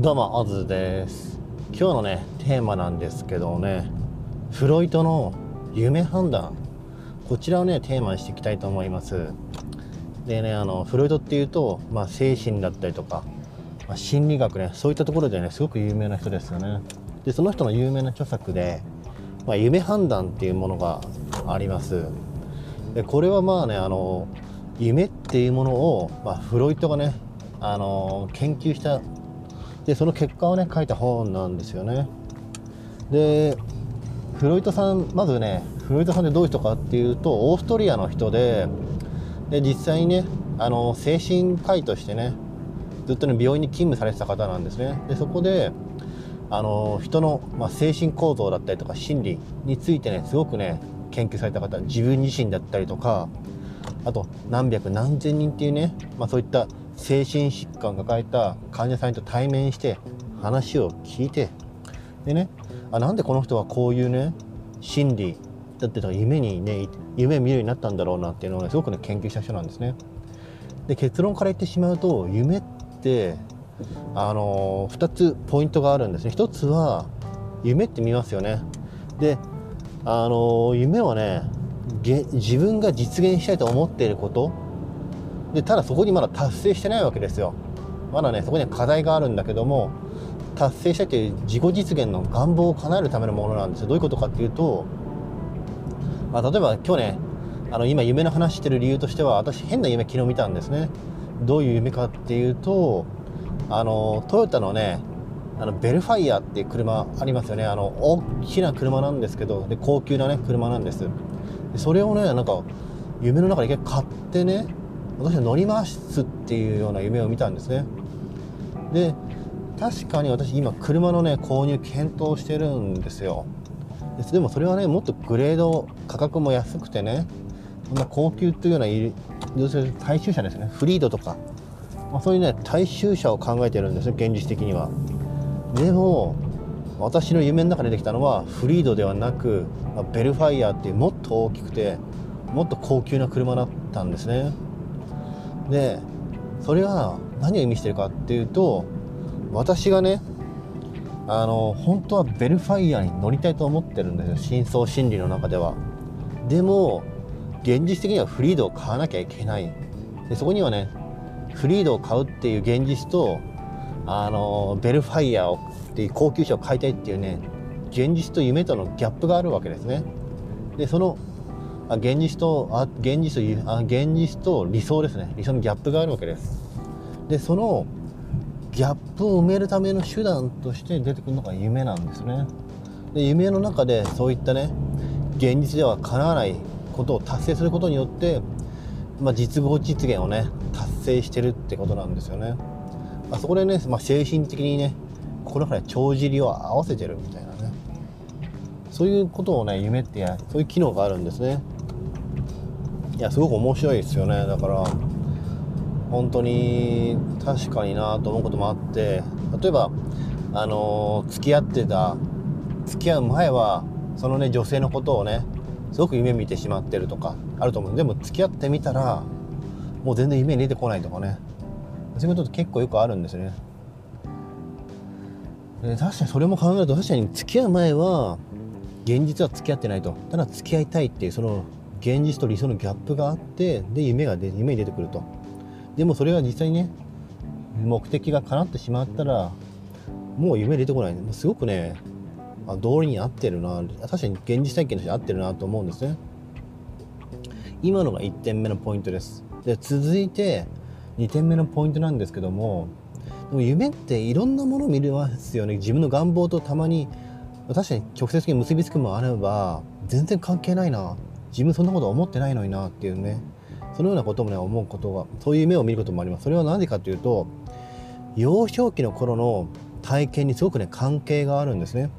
どうもオズです。今日のねテーマなんですけどねフロイトの夢判断。こちらをねテーマにしていきたいと思います。でねあのフロイトっていうと、まあ、精神だったりとか、まあ、心理学ねそういったところでねすごく有名な人ですよね。でその人の有名な著作で、まあ、夢判断っていうものがあります。でこれはまあねあの夢っていうものを、まあ、フロイトがねあの研究したでその結果をね書いた本なんですよね。でフロイトさんまずねフロイトさんってどういう人かっていうとオーストリアの人でで実際にねあの精神科医としてねずっとね病院に勤務されてた方なんですね。でそこであの人の、まあ、精神構造だったりとか心理についてねすごくね研究された方自分自身だったりとかあと何百何千人っていうね、まあ、そういった精神疾患を抱えた患者さんと対面して話を聞いてでねあなんでこの人はこういうね心理だって夢にね夢見るようになったんだろうなっていうのを、ね、すごくね研究した人なんですね。で結論から言ってしまうと夢ってあのー、2つポイントがあるんですね。1つは夢って見ますよね。であのー、夢はね自分が実現したいと思っていることでただそこにまだ達成してないわけですよ。まだねそこには課題があるんだけども達成したいという自己実現の願望を叶えるためのものなんですよ。どういうことかっていうと、まあ、例えば今日ねあの今夢の話してる理由としては私変な夢昨日見たんですね。どういう夢かっていうとあのトヨタのねあのベルファイアっていう車ありますよね。あの大きな車なんですけどで高級なね車なんです。それをねなんか夢の中で一回買ってね私は乗りますっていうような夢を見たんですね。で確かに私今車のね購入検討してるんですよ。でもそれはねもっとグレード価格も安くてねそんな高級っていうような要するに大衆車ですね。フリードとか、まあ、そういうね大衆車を考えてるんですね現実的には。でも私の夢の中でできたのはフリードではなくベルファイアっていうもっと大きくてもっと高級な車だったんですね。でそれは何を意味してるかっていうと私がねあの本当はベルファイアに乗りたいと思ってるんですよ。深層心理の中では。でも現実的にはフリードを買わなきゃいけない。でそこにはねフリードを買うっていう現実とあのベルファイアをっていう高級車を買いたいっていうね現実と夢とのギャップがあるわけですね。でそのあ現実とあ現実とあ現実と理想ですね。理想のギャップがあるわけです。でそのギャップを埋めるための手段として出てくるのが夢なんですね。で夢の中でそういったね現実では叶わないことを達成することによって、まあ、実語実現をね達成してるってことなんですよね、まあ、そこでね、まあ、精神的にねこの中で帳尻を合わせてるみたいなね。そういうことをね夢ってそういう機能があるんですね。いやすごく面白いですよね。だから本当に確かになと思うこともあって例えばあの付き合ってた付き合う前はそのね女性のことをねすごく夢見てしまってるとかあると思う。でも付き合ってみたらもう全然夢に出てこないとかね。そういうことって結構よくあるんですね。で確かにそれも考えると確かに付き合う前は現実は付き合ってないと。ただ付き合いたいっていうその現実と理想のギャップがあってで夢が夢に出てくると。でもそれが実際にね目的が叶ってしまったらもう夢出てこない。すごくね道理に合ってるな。確かに現実体験として合ってるなと思うんですね。今のが1点目のポイントです。で続いて2点目のポイントなんですけどもでも夢っていろんなものを見れますよね。自分の願望とたまに確かに直接的に結びつくもあれば全然関係ないな。自分そんなこと思ってないのになっていうね。そのようなこともね思うことがそういう夢を見ることもあります。それは何でかというと幼少期の頃の体験にすごくね関係があるんですね、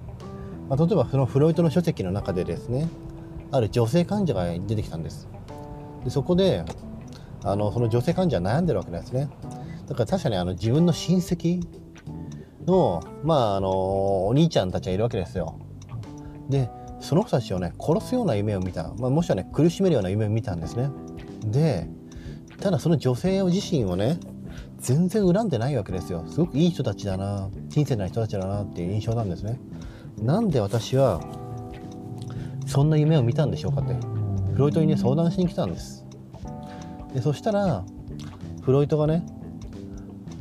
まあ、例えばそのフロイトの書籍の中でですねある女性患者が出てきたんです。でそこであのその女性患者は悩んでるわけですね。だから確かにあの自分の親戚のまああのお兄ちゃんたちがいるわけですよ。でその人たちをね殺すような夢を見た、まあ、もしくはね苦しめるような夢を見たんですね。でただその女性自身をね全然恨んでないわけですよ。すごくいい人たちだな親切な人たちだなっていう印象なんですね。なんで私はそんな夢を見たんでしょうかってフロイトにね相談しに来たんです。でそしたらフロイトがね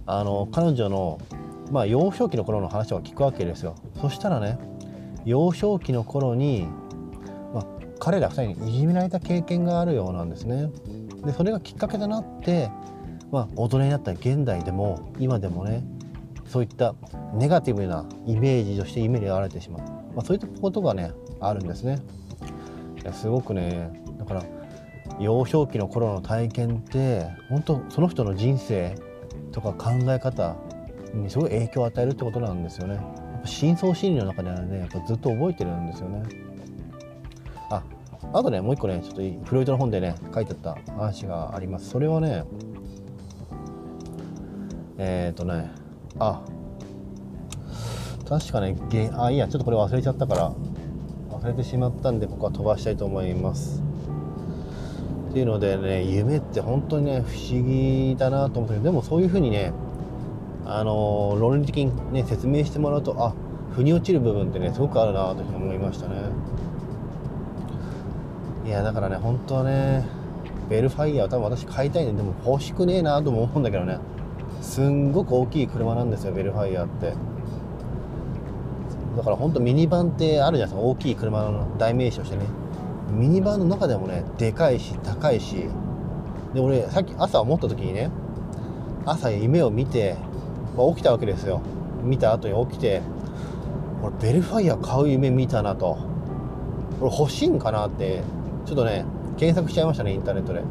あの彼女の、まあ、幼少期の頃の話を聞くわけですよ。そしたらね幼少期の頃に、まあ、彼ら2人にいじめられた経験があるようなんですね。でそれがきっかけとなって、まあ、大人になった現代でも今でもねそういったネガティブなイメージとして夢に現れてしまう、まあ、そういったことがねあるんですね。すごくねだから幼少期の頃の体験って本当その人の人生とか考え方にすごい影響を与えるってことなんですよね。深層心理の中ではねやっぱずっと覚えてるんですよね。ああとねもう一個ねちょっとフロイトの本でね書いてあった話があります。それはねえっ、ー、とねあ確かねげあいいやちょっとこれ忘れちゃったから忘れてしまったんでここは飛ばしたいと思います。っていうのでね夢って本当にね不思議だなと思ってでもそういうふうにねあの論理的にね説明してもらうとあ腑に落ちる部分ってねすごくあるなというふうに思いましたね。いやだからね本当はねベルファイヤー多分私買いたいね。でも欲しくねえなとも思うんだけどね。すんごく大きい車なんですよベルファイヤーって。だから本当ミニバンってあるじゃないですか。大きい車の代名詞としてね。ミニバンの中でもねでかいし高いし。で俺さっき朝思った時にね朝夢を見て、まあ、起きたわけですよ。見た後に起きて俺ベルファイア買う夢見たなと。俺欲しいんかなってちょっとね検索しちゃいましたねインターネットで。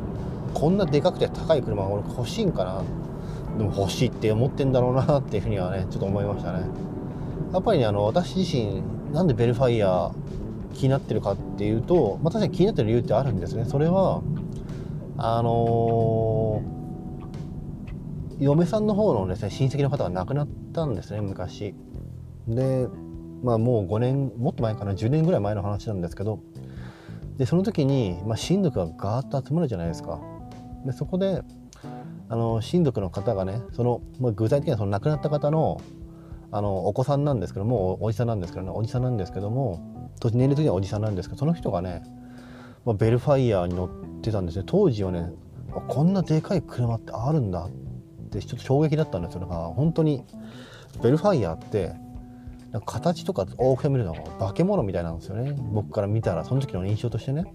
こんなでかくて高い車俺欲しいんかな。でも欲しいって思ってんだろうなっていうふうにはねちょっと思いましたね。やっぱりねあの私自身なんでベルファイア気になってるかっていうと、まあ、確かに気になってる理由ってあるんですね。それはあのー、嫁さんの方のですね親戚の方が亡くなったんですね昔。でまあもう5年もっと前かな10年ぐらい前の話なんですけど。でその時に、まあ、親族がガーッと集まるじゃないですか。でそこであの親族の方がねその、まあ、具体的にはその亡くなった方のあのお子さんなんですけどもおじさんなんですけどねおじさんなんですけども年齢的にはおじさんなんですけどその人がね、まあ、ベルファイヤーに乗ってたんですね。当時はねこんなでかい車ってあるんだってちょっと衝撃だったんですよ。だから本当にベルファイヤーってなんか形とか大きさ見るのが化け物みたいなんですよね。僕から見たらその時の印象としてね。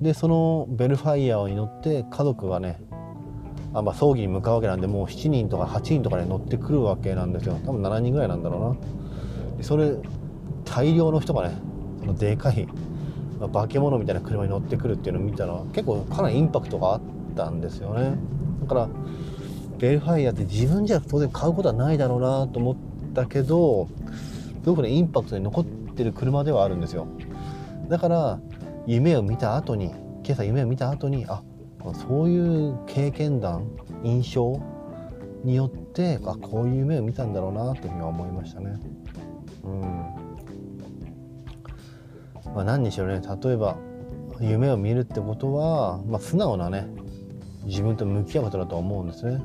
でそのベルファイヤーに乗って家族がねあまあ、葬儀に向かうわけなんでもう7人とか8人とかで乗ってくるわけなんですよ。多分7人ぐらいなんだろうな。それ大量の人がねそのでかい、ま、化け物みたいな車に乗ってくるっていうのを見たら結構かなりインパクトがあったんですよね。だからベルファイアって自分じゃ当然買うことはないだろうなと思ったけどすごくねインパクトに残ってる車ではあるんですよだから夢を見た後に今朝夢を見た後にあそういう経験談印象によってあこういう夢を見たんだろうなというふうには思いましたね。うんまあ、何にしろね例えば夢を見るってことは、まあ、素直なね自分と向き合うことだと思うんですね。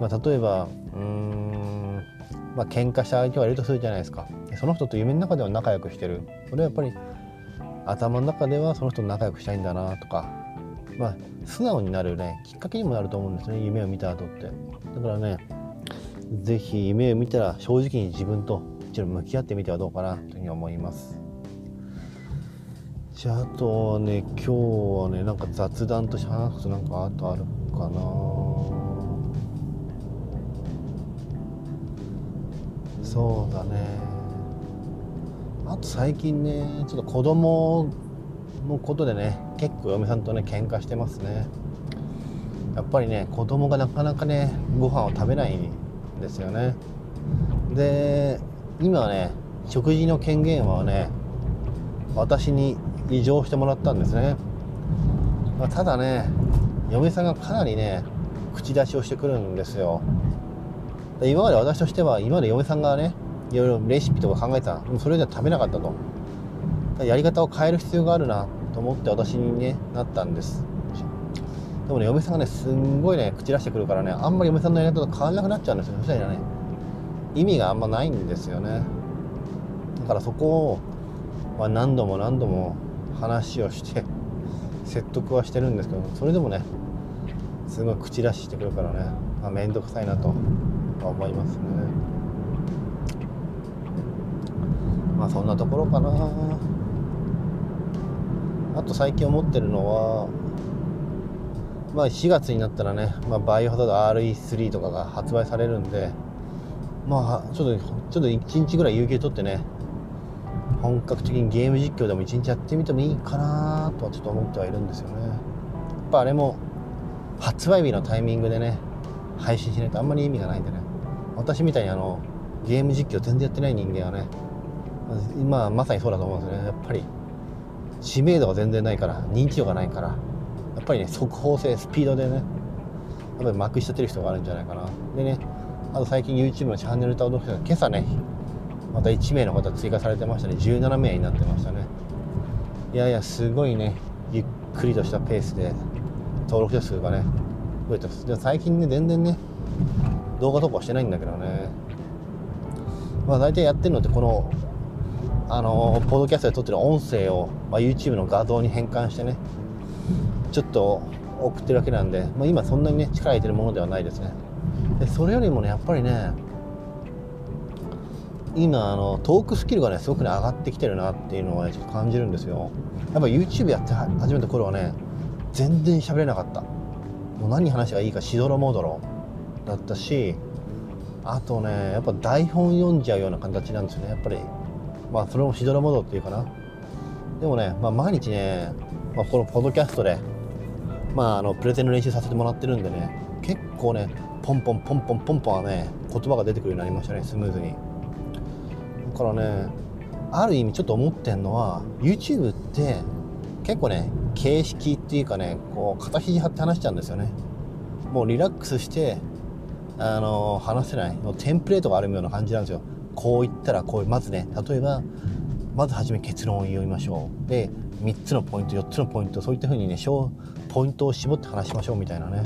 まあ、例えばうんまあ喧嘩した相手がいるとするじゃないですか。その人と夢の中では仲良くしてる。それはやっぱり頭の中ではその人と仲良くしたいんだなとか。まあ、素直になるねきっかけにもなると思うんですね夢を見た後って。だからね是非夢を見たら正直に自分と一度向き合ってみてはどうかなというふうに思います。じゃああとね今日はねなんか雑談として話すことなんかあとあるかな。そうだね。あと最近ねちょっと子供のことでね結構嫁さんとね喧嘩してますね。やっぱりね子供がなかなかねご飯を食べないんですよね。で今はね食事の権限はね私に異常してもらったんですね、まあ、ただね嫁さんがかなりね口出しをしてくるんですよ。今まで私としては今まで嫁さんがねいろいろレシピとか考えてたそれでは食べなかったと。やり方を変える必要があるなと思って私に、ね、なったんです。でもね嫁さんがねすんごいね口出してくるからねあんまり嫁さんのやり方と変わらなくなっちゃうんですよそしたらね意味があんまないんですよね。だからそこを、ま、何度も何度も話をして説得はしてるんですけどそれでもねすごい口出ししてくるからね面倒、まあ、くさいなと。思いますね。まあそんなところかな。あと最近思ってるのはまあ4月になったらね、まあ、バイオハザード RE3 とかが発売されるんでまあちょっとちょっと1日ぐらい有給取ってね本格的にゲーム実況でも1日やってみてもいいかなとはちょっと思ってはいるんですよね。やっぱあれも発売日のタイミングでね配信しないとあんまり意味がないんでね。私みたいにあのゲーム実況全然やってない人間はね今まさにそうだと思うんですよね。やっぱり知名度が全然ないから認知度がないからやっぱりね速報性スピードでねやっぱりまくしちゃってる人があるんじゃないかな。でねあと最近 YouTube のチャンネル登録者が今朝ねまた1名の方追加されてましたね。17名になってましたね。いやいやすごいねゆっくりとしたペースで登録者数がね増えてます。で最近ね全然ね動画投稿してないんだけどね。まあ大体やってるのってこのあのポッドキャストで撮ってる音声を、まあ、YouTube の画像に変換してねちょっと送ってるわけなんで、まあ、今そんなにね力入れてるものではないですね。でそれよりもねやっぱりね今あのトークスキルがねすごくね上がってきてるなっていうのはねちょっと感じるんですよ。やっぱ YouTube やって始めた頃はね全然喋れなかった。もう何話がいいかしどろもどろ。だったしあとねやっぱ台本読んじゃうような形なんですよね。やっぱりまあそれもしどろもどろっていうかな。でもね、まあ、毎日ね、まあ、このポッドキャストでまああのプレゼンの練習させてもらってるんでね結構ねポンポンポンポンポンポンはね言葉が出てくるようになりましたねスムーズに。だからねある意味ちょっと思ってんのは YouTube って結構ね形式っていうかねこう肩肘張って話しちゃうんですよね。もうリラックスしてあの話せないのテンプレートがあるような感じなんですよ。こう言ったらこうまずね例えばまずはじめ結論を言いましょう。で3つのポイント4つのポイントそういった風にねポイントを絞って話しましょうみたいなね。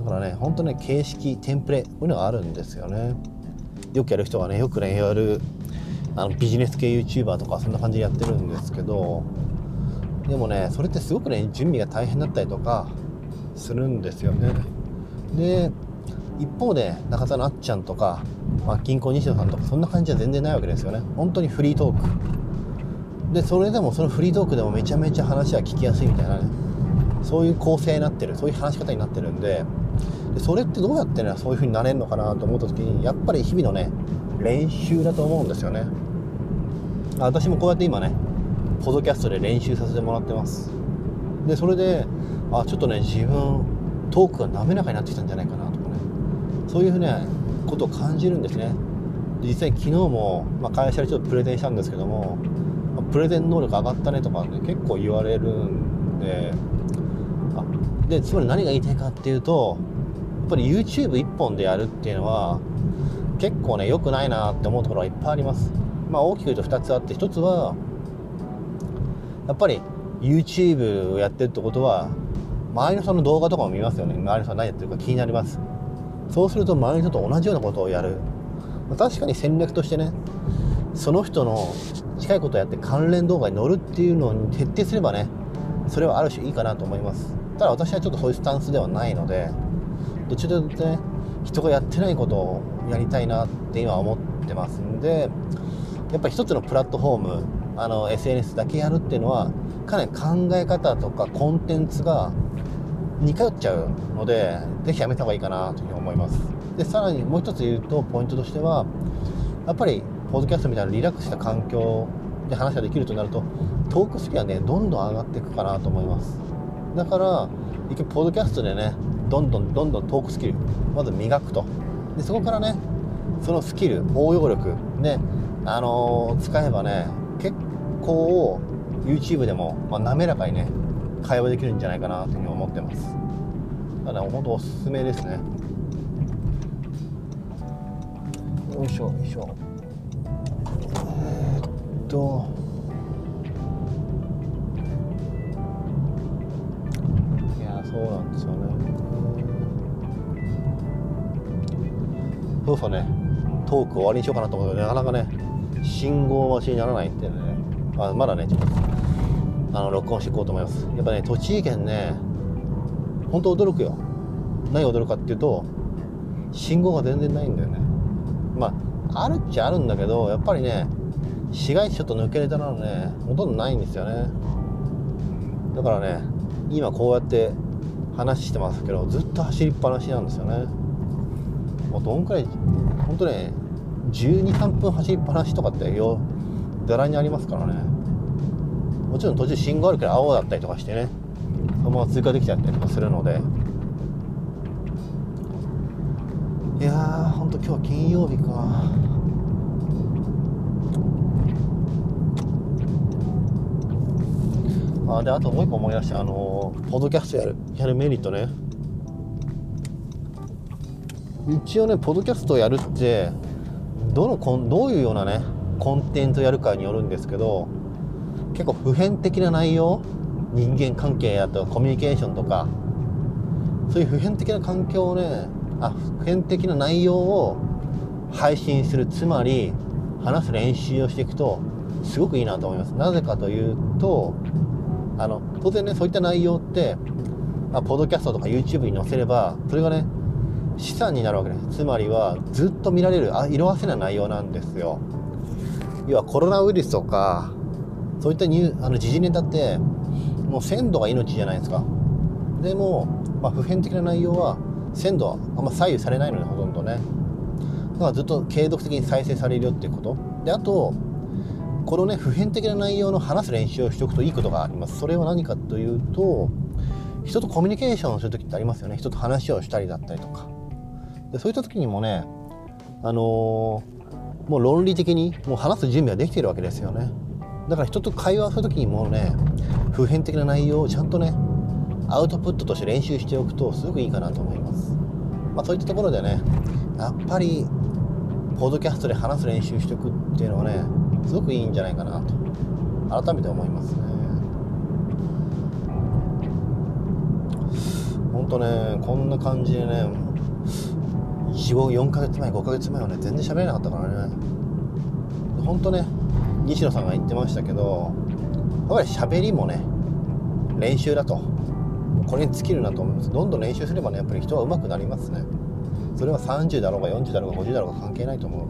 だからねほんとね形式テンプレこういうのがあるんですよね。よくやる人がねよくねやるあのビジネス系 YouTuber とかそんな感じでやってるんですけどでもねそれってすごくね準備が大変だったりとかするんですよね。で一方で中田のあっちゃんとか、まあ、銀行西野さんとかそんな感じは全然ないわけですよね。本当にフリートーク。でそれでもそのフリートークでもめちゃめちゃ話は聞きやすいみたいなね。そういう構成になってる。そういう話し方になってるんで。でそれってどうやってねそういう風になれるのかなと思った時にやっぱり日々のね練習だと思うんですよね。私もこうやって今ねポドキャストで練習させてもらってます。でそれであちょっとね自分トークが滑らかになってきたんじゃないかな。そういうふうなことを感じるんですね。実際昨日も、まあ、会社でちょっとプレゼンしたんですけども、プレゼン能力上がったねとかね結構言われるんであでつまり何が言いたいかっていうとやっぱり YouTube1 本でやるっていうのは結構ね良くないなって思うところがいっぱいあります。まあ大きく言うと2つあって1つはやっぱり YouTube をやってるってことは周りの人の動画とかも見ますよね。周りの人が何やってるか気になります。そうすると周りの人と同じようなことをやる。確かに戦略としてねその人の近いことをやって関連動画に乗るっていうのに徹底すればねそれはある種いいかなと思います。ただ私はちょっとそういうスタンスではないのでどっちかというとね人がやってないことをやりたいなって今思ってますんでやっぱり一つのプラットフォームあの SNS だけやるっていうのはかなり考え方とかコンテンツが似通っちゃうのでぜひやめた方がいいかなというふうに思います。でさらにもう一つ言うとポイントとしてはやっぱりポッドキャストみたいなリラックスした環境で話ができるとなるとトークスキルはねどんどん上がっていくかなと思います。だから一回ポッドキャストでねどんどんどんどんトークスキルまず磨くと。でそこからねそのスキル応用力ねあのー、使えばね結構 YouTube でも、まあ、滑らかにね会話できるんじゃないかなというふうに思ってます。だから本当おすすめですね。よいしょよいしょ。えー、っと。いやそうなんですよね。そうそうね。トーク終わりにしようかなと思うけどなかなかね信号待ちにならないんでね。あまだねちょっとあの録音していこうと思います。やっぱね栃木県ね本当驚くよ。何が驚くかっていうと信号が全然ないんだよね。まああるっちゃあるんだけどやっぱりね市街地ちょっと抜けれたらねほとんどないんですよね。だからね今こうやって話してますけどずっと走りっぱなしなんですよね。もうどんくらい本当ね123分走りっぱなしとかってよざらにありますからね。もちろん途中信号あるけど青だったりとかしてねそのまま通過できちゃったりとかするので。いやーほんと今日は金曜日か。あであともう一個思い出したあのポッドキャストやるやるメリットね。一応ねポッドキャストやるってどのコンどういうようなねコンテンツやるかによるんですけど結構普遍的な内容人間関係やとコミュニケーションとかそういう普遍的な環境をねあ普遍的な内容を配信するつまり話す練習をしていくとすごくいいなと思います。なぜかというとあの当然ねそういった内容ってあポッドキャストとか YouTube に載せればそれがね資産になるわけです。つまりはずっと見られるあ色あせない内容なんですよ。要はコロナウイルスとかそういったニュあの時事ネタってもう鮮度が命じゃないですか。でも、まあ、普遍的な内容は鮮度はあんま左右されないのでほとんどね。だからずっと継続的に再生されるよっていうこと。であとこのね普遍的な内容の話す練習をしておくといいことがあります。それは何かというと人とコミュニケーションをする時ってありますよね。人と話をしたりだったりとか。でそういった時にもねあのー、もう論理的にもう話す準備はできているわけですよね。だから人と会話する時にもね普遍的な内容をちゃんとねアウトプットとして練習しておくとすごくいいかなと思います、まあ、そういったところでねやっぱりポッドキャストで話す練習しておくっていうのはねすごくいいんじゃないかなと改めて思いますね。ほんとねこんな感じでね4ヶ月前5ヶ月前はね全然喋れなかったからね。ほんとね西野さんが言ってましたけどやっぱり喋りもね練習だと。これに尽きるなと思います。どんどん練習すればねやっぱり人は上手くなりますね。それは30だろうが40だろうが50だろうが関係ないと思う。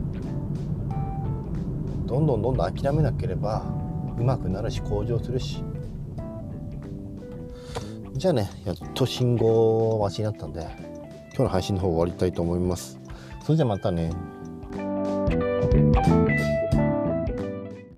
どんどんどんどん諦めなければ上手くなるし向上するし。じゃあねやっと信号待ちになったんで今日の配信の方終わりたいと思います。それじゃまたね。